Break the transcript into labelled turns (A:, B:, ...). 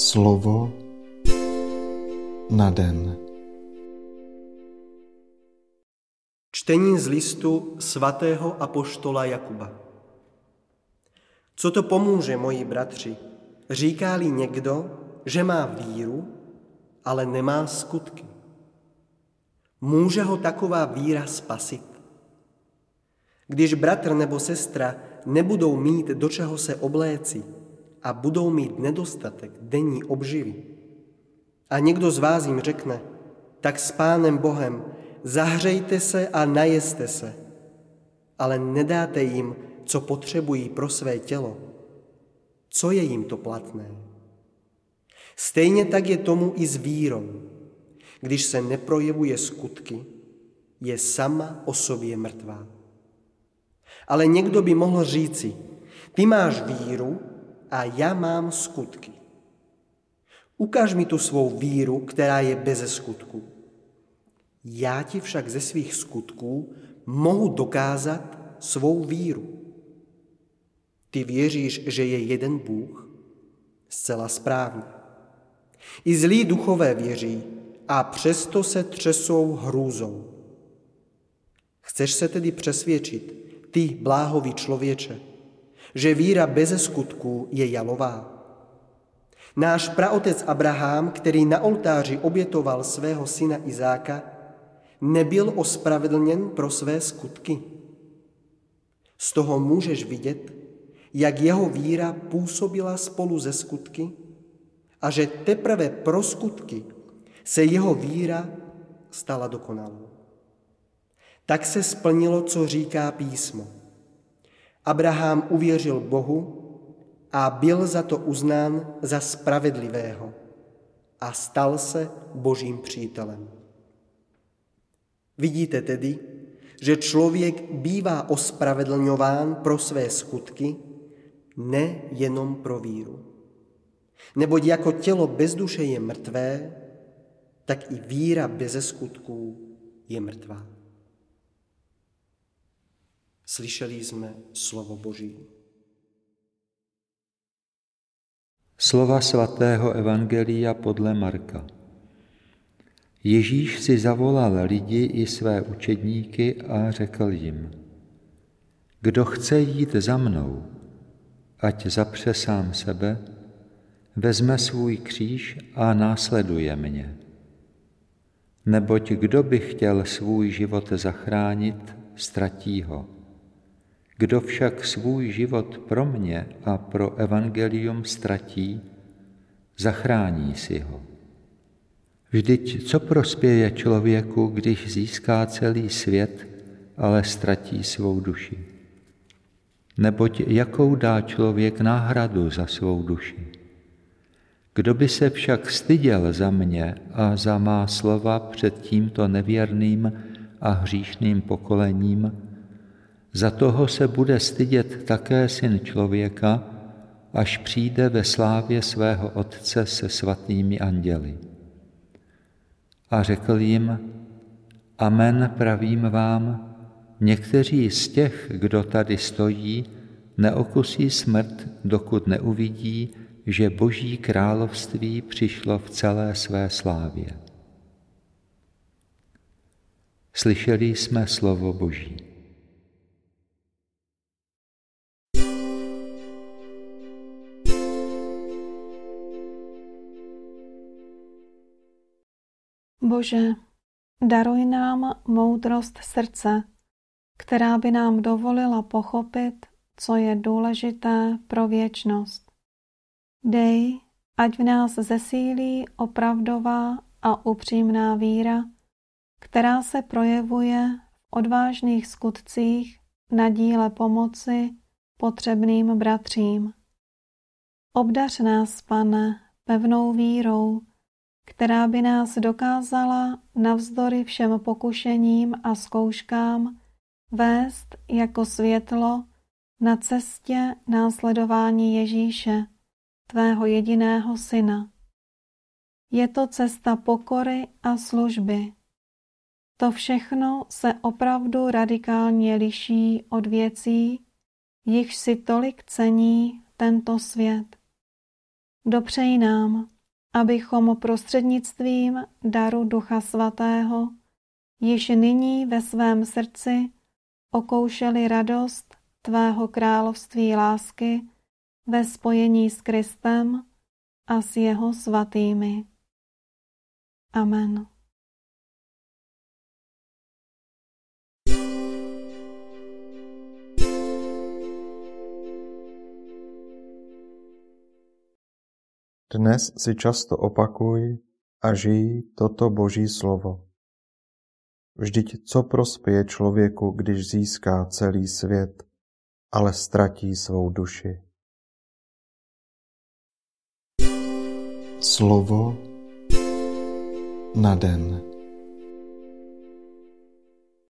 A: Slovo na den.
B: Čtení z listu svatého apoštola Jakuba. Co to pomůže, moji bratři, říká-li někdo, že má víru, ale nemá skutky? Může ho taková víra spasit? Když bratr nebo sestra nebudou mít do čeho se obléci a budou mít nedostatek denní obživy, a někdo z vás jim řekne, tak s Pánem Bohem zahřejte se a najeste se, ale nedáte jim, co potřebují pro své tělo. Co je jim to platné? Stejně tak je tomu i s vírou. Když se neprojevuje skutky, je sama o sobě mrtvá. Ale někdo by mohl říci, ty máš víru a já mám skutky. Ukáž mi tu svou víru, která je bez skutku. Já ti však ze svých skutků mohu dokázat svou víru. Ty věříš, že je jeden Bůh? Zcela správně. I zlí duchové věří a přesto se třesou hrůzou. Chceš se tedy přesvědčit, ty bláhový člověče, že víra bez skutků je jalová? Náš praotec Abraham, který na oltáři obětoval svého syna Izáka, nebyl ospravedlněn pro své skutky. Z toho můžeš vidět, jak jeho víra působila spolu ze skutky a že teprve pro skutky se jeho víra stala dokonalou. Tak se splnilo, co říká písmo. Abraham uvěřil Bohu a byl za to uznán za spravedlivého a stal se božím přítelem. Vidíte tedy, že člověk bývá ospravedlňován pro své skutky, ne jenom pro víru. Neboť jako tělo bez duše je mrtvé, tak i víra bez skutků je mrtvá. Slyšeli jsme slovo Boží.
C: Slova svatého Evangelia podle Marka. Ježíš si zavolal lidi i své učedníky a řekl jim, kdo chce jít za mnou, ať zapře sám sebe, vezme svůj kříž a následuje mě. Neboť kdo by chtěl svůj život zachránit, ztratí ho. Kdo však svůj život pro mě a pro evangelium ztratí, zachrání si ho. Vždyť co prospěje člověku, když získá celý svět, ale ztratí svou duši? Neboť jakou dá člověk náhradu za svou duši? Kdo by se však styděl za mě a za má slova před tímto nevěrným a hříšným pokolením, za toho se bude stydět také syn člověka, až přijde ve slávě svého Otce se svatými anděli. A řekl jim, Amen pravím vám, někteří z těch, kdo tady stojí, neokusí smrt, dokud neuvidí, že Boží království přišlo v celé své slávě. Slyšeli jsme slovo Boží.
D: Bože, daruj nám moudrost srdce, která by nám dovolila pochopit, co je důležité pro věčnost. Dej, ať v nás zesílí opravdová a upřímná víra, která se projevuje v odvážných skutcích na díle pomoci potřebným bratřím. Obdař nás, pane, pevnou vírou, která by nás dokázala navzdory všem pokušením a zkouškám vést jako světlo na cestě následování Ježíše, tvého jediného syna. Je to cesta pokory a služby. To všechno se opravdu radikálně liší od věcí, jichž si tolik cení tento svět. Dopřeji nám, abychom prostřednictvím daru Ducha Svatého již nyní ve svém srdci okoušeli radost Tvého království lásky ve spojení s Kristem a s jeho svatými. Amen.
A: Dnes si často opakuj a žij toto Boží slovo. Vždyť co prospěje člověku, když získá celý svět, ale ztratí svou duši.
C: Slovo na den.